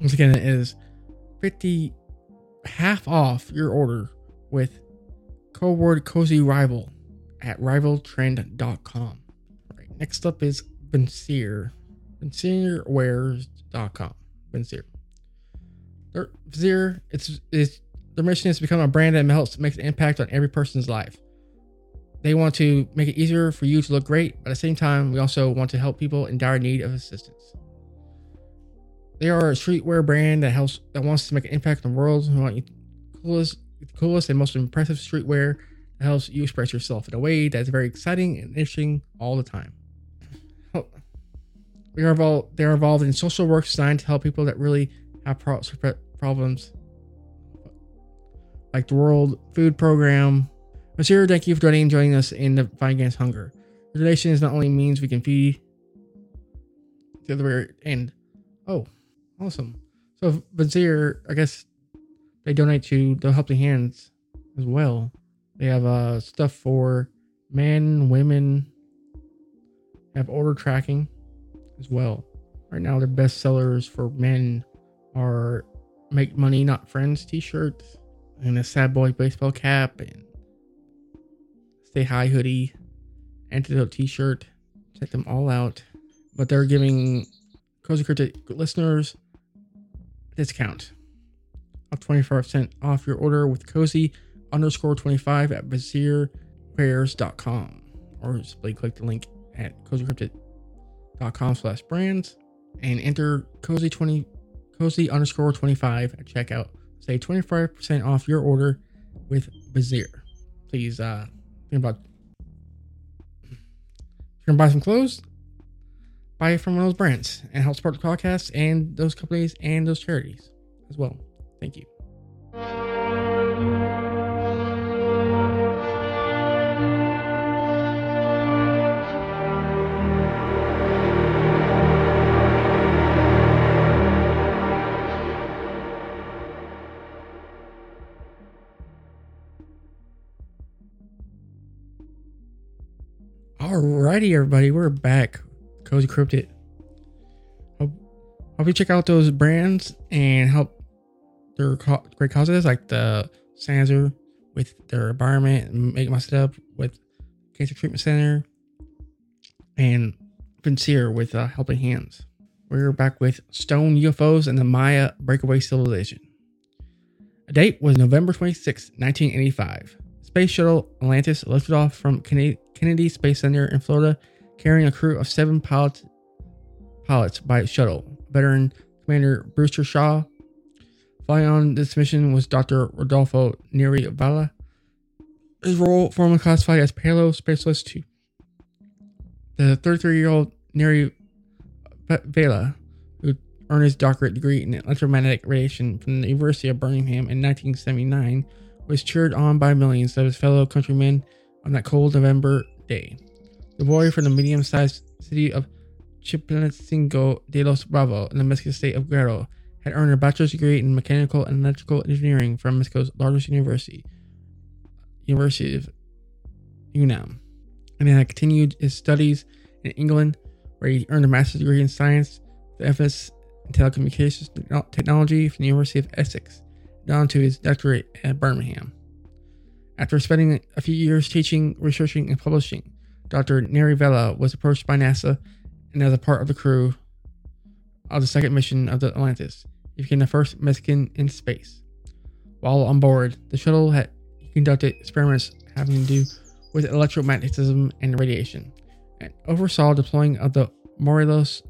Once again, it is 50 half off your order with code word Cozy Rival at rivaltrend.com. All right, next up is Vincier. VincierWares.com. Vincier. Their Vizier, it's, it's their mission is to become a brand that helps make an impact on every person's life. They want to make it easier for you to look great, but at the same time, we also want to help people in dire need of assistance. They are a streetwear brand that helps that wants to make an impact on the world. We want you coolest, coolest and most impressive streetwear that helps you express yourself in a way that's very exciting and interesting all the time. Oh, we are involved, they are involved in social work designed to help people that really have pro- problems like the World Food Program. Monsieur, thank you for joining, us in the fight against hunger. Your donation is not only means we can feed the other end. Oh, awesome. So Vizier, I guess they donate to the Helping Hands as well. They have uh stuff for men, women, have order tracking as well. Right now, their best sellers for men are Make Money Not Friends t shirts and a Sad Boy baseball cap and Stay High hoodie, Antidote t shirt. Check them all out. But they're giving Cozy Cryptid listeners a discount of 25% off your order with Cozy underscore 25 at vizierwares.com or simply click the link at cozycryptid.com slash brands and enter cozy 20 cozy underscore 25 at checkout Say 25% off your order with Vizier. Please uh think about if you're gonna buy some clothes, buy it from one of those brands and help support the podcast and those companies and those charities as well. Thank you. Alrighty, everybody, we're back. Cozy Cryptid. Hope, hope you check out those brands and help their co- great causes like the Snazzer with their environment make my setup with Cancer Treatment Center and Vincier with uh, Helping Hands. We're back with Stone UFOs and the Maya Breakaway Civilization. A date was November 26, 1985. Space Shuttle Atlantis lifted off from Kennedy Space Center in Florida, carrying a crew of seven pilots, pilots by shuttle. Veteran Commander Brewster Shaw. Flying on this mission was Dr. Rodolfo Neri Vela. His role formerly classified as Payload Specialist 2. The 33 year old Neri Vela, who earned his doctorate degree in electromagnetic radiation from the University of Birmingham in 1979, was cheered on by millions of his fellow countrymen on that cold November day. The boy from the medium sized city of Chilpancingo de los Bravo in the Mexican state of Guerrero had earned a bachelor's degree in mechanical and electrical engineering from Mexico's largest university, University of UNAM, and then had continued his studies in England, where he earned a master's degree in science with emphasis in telecommunications technology from the University of Essex, down to his doctorate at Birmingham. After spending a few years teaching, researching, and publishing, Dr. Neri Vela was approached by NASA and as a part of the crew of the second mission of the Atlantis, he became the first Mexican in space. While on board, the shuttle had conducted experiments having to do with electromagnetism and radiation, and oversaw deploying of the Morelos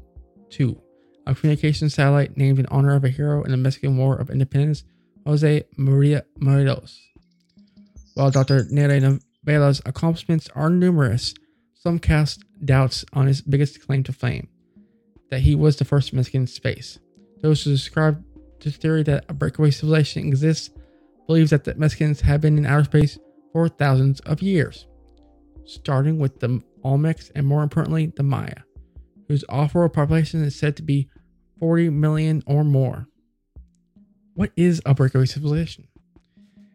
2, a communication satellite named in honor of a hero in the Mexican War of Independence, Jose Maria Morelos. While Dr. Neri Vela's accomplishments are numerous, some cast doubts on his biggest claim to fame that he was the first Mexican in space. Those who subscribe to the theory that a breakaway civilization exists believe that the Mexicans have been in outer space for thousands of years, starting with the Olmecs and more importantly, the Maya, whose off-world population is said to be 40 million or more. What is a breakaway civilization?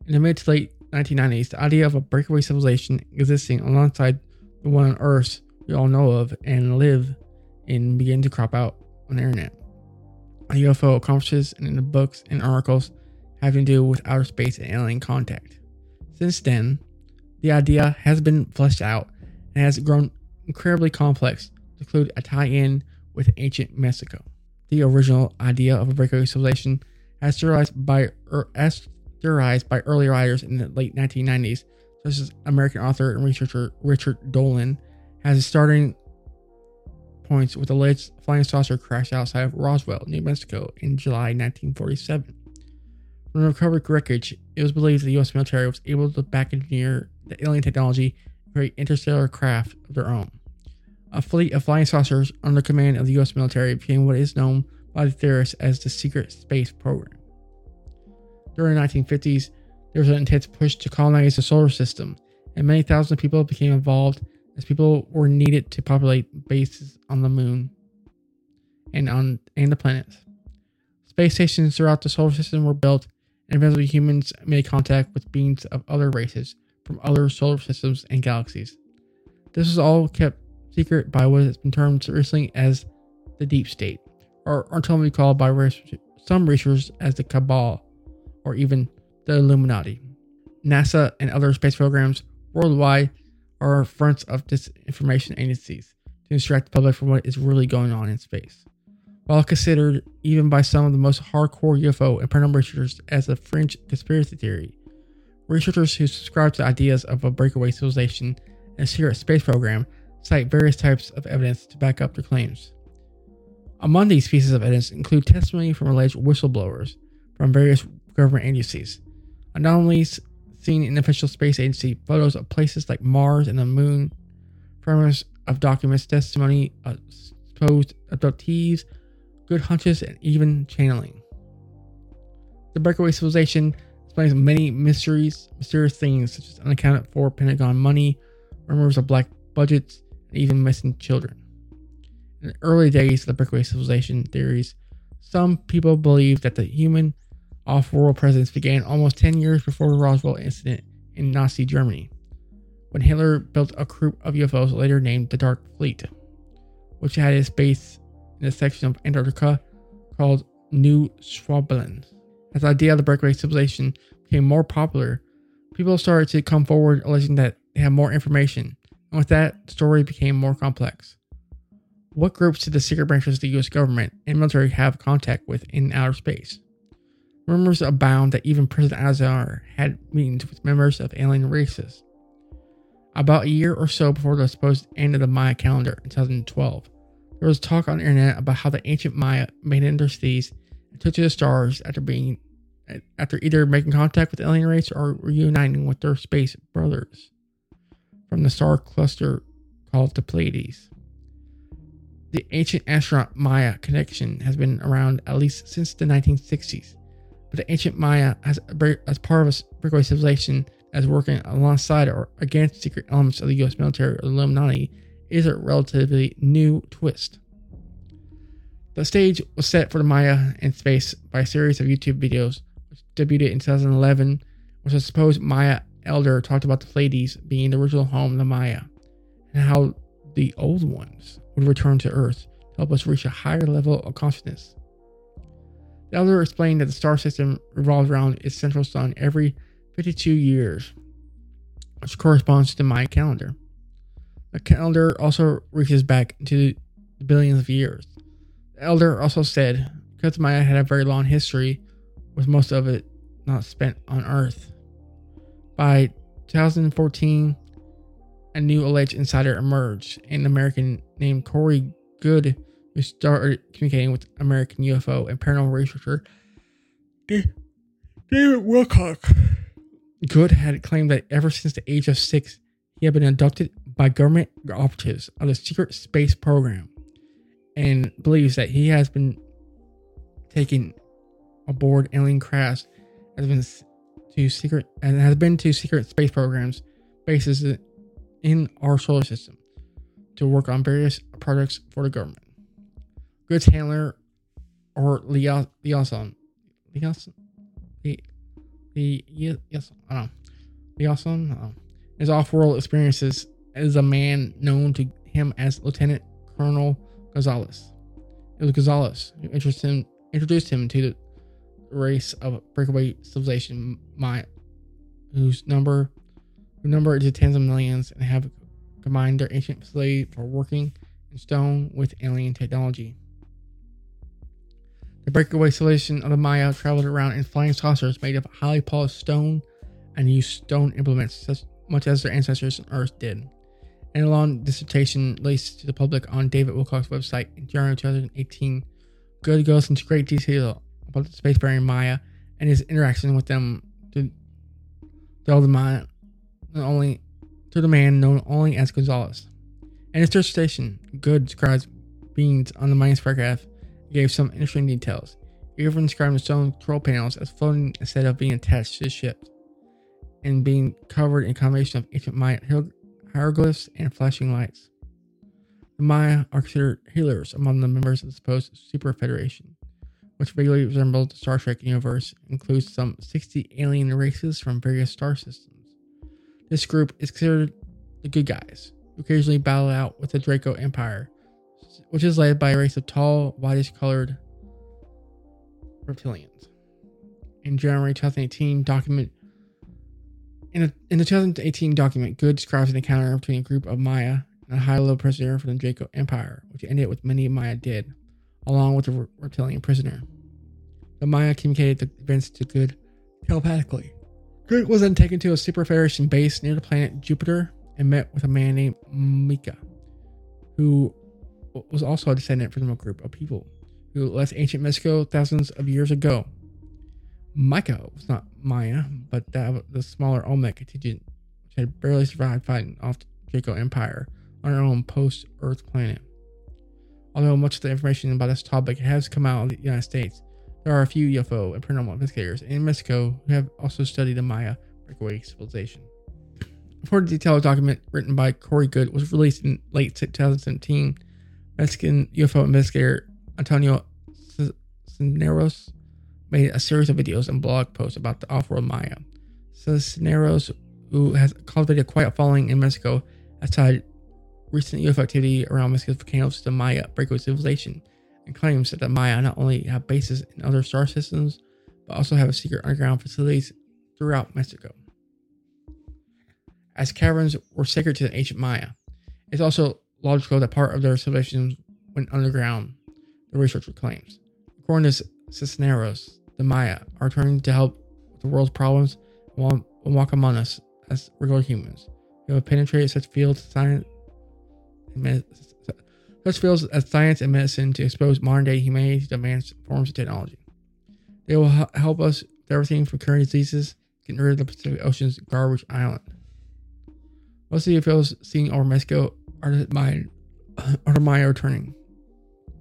In the mid to late 1990s, the idea of a breakaway civilization existing alongside the one on Earth we all know of and live in begin to crop out on the internet. UFO conferences and in the books and articles having to do with outer space and alien contact. Since then, the idea has been fleshed out and has grown incredibly complex to include a tie-in with ancient Mexico. The original idea of a breakaway civilization, as by, er, theorized by early writers in the late 1990s, such as American author and researcher Richard Dolan, has its starting points with the alleged flying saucer crash outside of Roswell, New Mexico in July 1947. From the recovered wreckage, it was believed the U.S. military was able to back engineer the alien technology and create interstellar craft of their own. A fleet of flying saucers under command of the U.S. military became what is known by the theorists as the Secret Space Program. During the 1950s, there was an intense push to colonize the solar system, and many thousand people became involved as people were needed to populate bases on the moon and on and the planets. Space stations throughout the solar system were built, and eventually humans made contact with beings of other races from other solar systems and galaxies. This was all kept secret by what has been termed recently as the deep state, or alternatively called by some researchers as the cabal, or even the Illuminati. NASA and other space programs worldwide are fronts of disinformation agencies to distract the public from what is really going on in space. While considered even by some of the most hardcore UFO and paranormal researchers as a fringe conspiracy theory, researchers who subscribe to ideas of a breakaway civilization and a secret space program cite various types of evidence to back up their claims. Among these pieces of evidence include testimony from alleged whistleblowers from various government agencies, anomalies seen in official space agency photos of places like Mars and the Moon, fragments of documents, testimony of supposed abductees, good hunches, and even channeling. The breakaway civilization explains many mysteries, mysterious things such as unaccounted for Pentagon money, rumors of black budgets, and even missing children. In the early days of the breakaway civilization theories, some people believed that the human off world presence began almost 10 years before the Roswell incident in Nazi Germany, when Hitler built a group of UFOs later named the Dark Fleet, which had its base in a section of Antarctica called New Schwaben. As the idea of the breakaway civilization became more popular, people started to come forward alleging that they had more information, and with that, the story became more complex. What groups did the secret branches of the US government and military have contact with in outer space? Rumors abound that even President Azar had meetings with members of alien races. About a year or so before the supposed end of the Maya calendar in 2012, there was talk on the internet about how the ancient Maya made it into cities and took to the stars after being after either making contact with alien race or reuniting with their space brothers from the star cluster called the Pleiades. The ancient astronaut Maya connection has been around at least since the 1960s, but the ancient Maya, as, as part of a breakaway civilization as working alongside or against secret elements of the US military or Illuminati, is a relatively new twist. The stage was set for the Maya in space by a series of YouTube videos, which debuted in 2011, which a supposed Maya elder talked about the Pleiades being the original home of the Maya, and how the old ones would return to Earth to help us reach a higher level of consciousness. The elder explained that the star system revolves around its central sun every 52 years, which corresponds to Maya calendar. The calendar also reaches back into the billions of years. The elder also said because Maya had a very long history, with most of it not spent on Earth. By 2014, a new alleged insider emerged, an American named Corey Goode, who started communicating with American UFO and paranormal researcher David Wilcock. Goode had claimed that ever since the age of six, he had been abducted by government operatives of the secret space program and believes that he has been taken aboard alien crafts has been to secret and has been to secret space programs bases in our solar system to work on various projects for the government. Goode's handler or liaison, liaison, liaison, yes, I don't know, liaison, know. His off-world experiences as a man known to him as Lieutenant Colonel Gonzalez. It was Gonzalez who introduced him, introduced him to the race of breakaway civilization Maya, whose number who number into tens of millions and have combined their ancient facility for working in stone with alien technology. The breakaway civilization of the Maya traveled around in flying saucers made of highly polished stone and used stone implements such much as their ancestors on Earth did. In a long dissertation released to the public on David Wilcock's website in January 2018, Goode goes into great detail about the spacefaring Maya and his interaction with them to tell the Maya not only to the man known only as Gonzalez. In his dissertation, Goode describes beings on the Mayan spacecraft gave some interesting details. He even described the stone control panels as floating instead of being attached to the ship and being covered in a combination of ancient Maya hieroglyphs and flashing lights. The Maya are considered healers among the members of the supposed Super Federation, which vaguely resembles the Star Trek universe, includes some 60 alien races from various star systems. This group is considered the good guys, who occasionally battle out with the Draco Empire, which is led by a race of tall, whitish colored reptilians. In January 2018 document in, a, in the 2018 document, Goode describes an encounter between a group of Maya and a high-level prisoner from the Draco Empire, which ended with many Maya dead, along with a reptilian prisoner. The Maya communicated the events to Goode telepathically. Goode was then taken to a Super Federation base near the planet Jupiter and met with a man named Mika, who was also a descendant from a group of people who left ancient Mexico thousands of years ago Micah was not Maya, but that the smaller Olmec contingent, which had barely survived fighting off the Draco Empire on our own post Earth planet. Although much of the information about this topic has come out of the United States, there are a few UFO and paranormal investigators in Mexico who have also studied the Maya breakaway civilization. A more detailed document written by Corey Goode was released in late 2017. Mexican UFO investigator Antonio Cisneros made a series of videos and blog posts about the off-world Maya. Cisneros, who has cultivated quite a following in Mexico, has tied recent UFO activity around Mexico's volcanoes to the Maya breakaway civilization and claims that the Maya not only have bases in other star systems, but also have secret underground facilities throughout Mexico. As caverns were sacred to the ancient Maya, it's also logical that part of their civilization went underground, the researcher claims. According to Cisneros, the Maya are turning to help with the world's problems and walk among us as regular humans. We have penetrated such fields of science such fields as science and medicine to expose modern day humanity to advanced forms of technology. They will help us with everything from curing diseases, getting rid of the Pacific Ocean's garbage island. Most of the fields seen over Mexico are the Maya returning,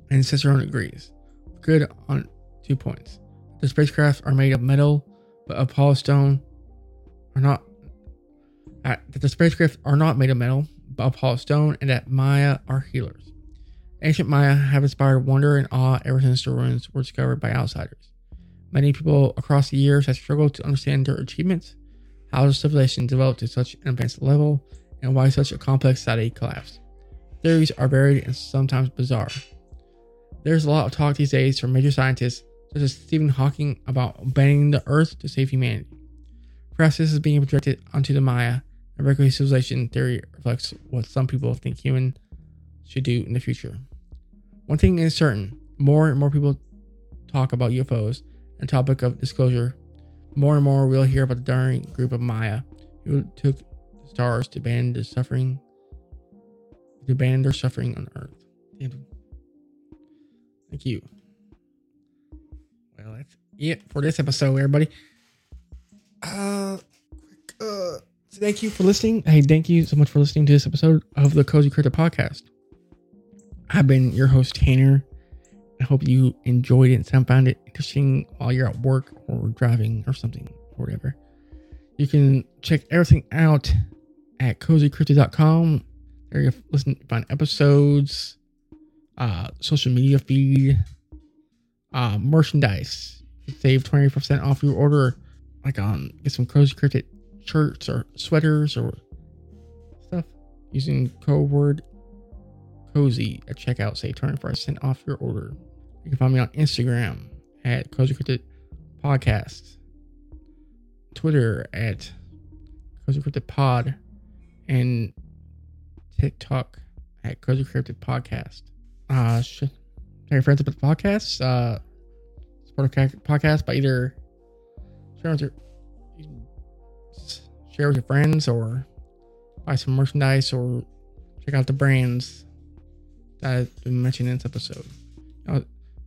and Cisneros agrees. Goode on two points. The spacecraft are made of metal, but Apollo stone are not. That the spacecraft are not made of metal, but Apollo stone, and that Maya are healers. Ancient Maya have inspired wonder and awe ever since the ruins were discovered by outsiders. Many people across the years have struggled to understand their achievements, how the civilization developed to such an advanced level, and why such a complex society collapsed. Theories are varied and sometimes bizarre. There's a lot of talk these days from major scientists such as Stephen Hawking about abandoning the Earth to save humanity. Perhaps this is being projected onto the Maya, and regular civilization theory reflects what some people think human should do in the future. One thing is certain more and more people talk about UFOs and topic of disclosure. More and more we'll hear about the daring group of Maya who took the stars to ban the suffering to ban their suffering on Earth. Thank you. Well, that's it for this episode, everybody. Uh, uh, thank you for listening. Hey, thank you so much for listening to this episode of the Cozy Cryptid Podcast. I've been your host, Tanner. I hope you enjoyed it and found it interesting while you're at work or driving or something or whatever. You can check everything out at cozycryptid.com. There you listen find episodes, uh, social media feed, uh, merchandise. Save 20% off your order, like on get some cozy cryptid shirts or sweaters or stuff using code word cozy at checkout. Save 20% off your order. You can find me on Instagram at Cozy Cryptid Podcast, Twitter at Cozy Cryptid Pod, and TikTok at Cozy Cryptid Podcast. Uh, sh- tell your friends about the podcast. Uh, support a podcast by either with your share with your friends or buy some merchandise or check out the brands I've been mentioned in this episode. Uh,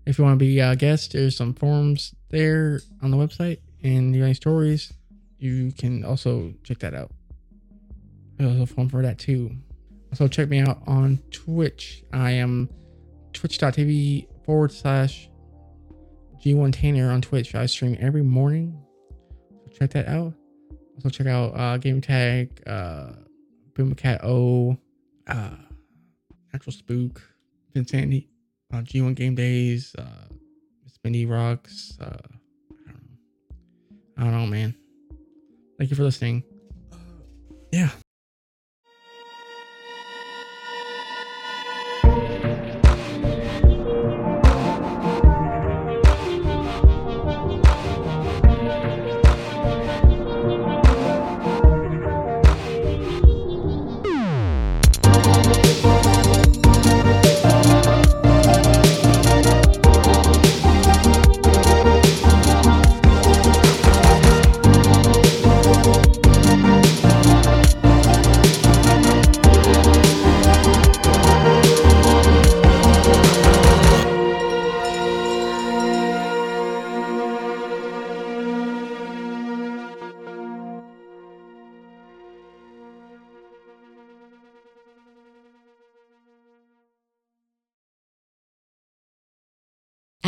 if you want to be a guest, there's some forms there on the website. And you have any stories, you can also check that out. There's a form for that too. Also, check me out on Twitch. I am twitch.tv forward slash G1 Tanner on Twitch. I stream every morning. Check that out. Also, check out uh, Game Tag, uh, O, uh, Natural Spook, Insanity, uh, G1 Game Days, uh, Spinny Rocks. Uh, I don't know. I don't know, man. Thank you for listening. Yeah.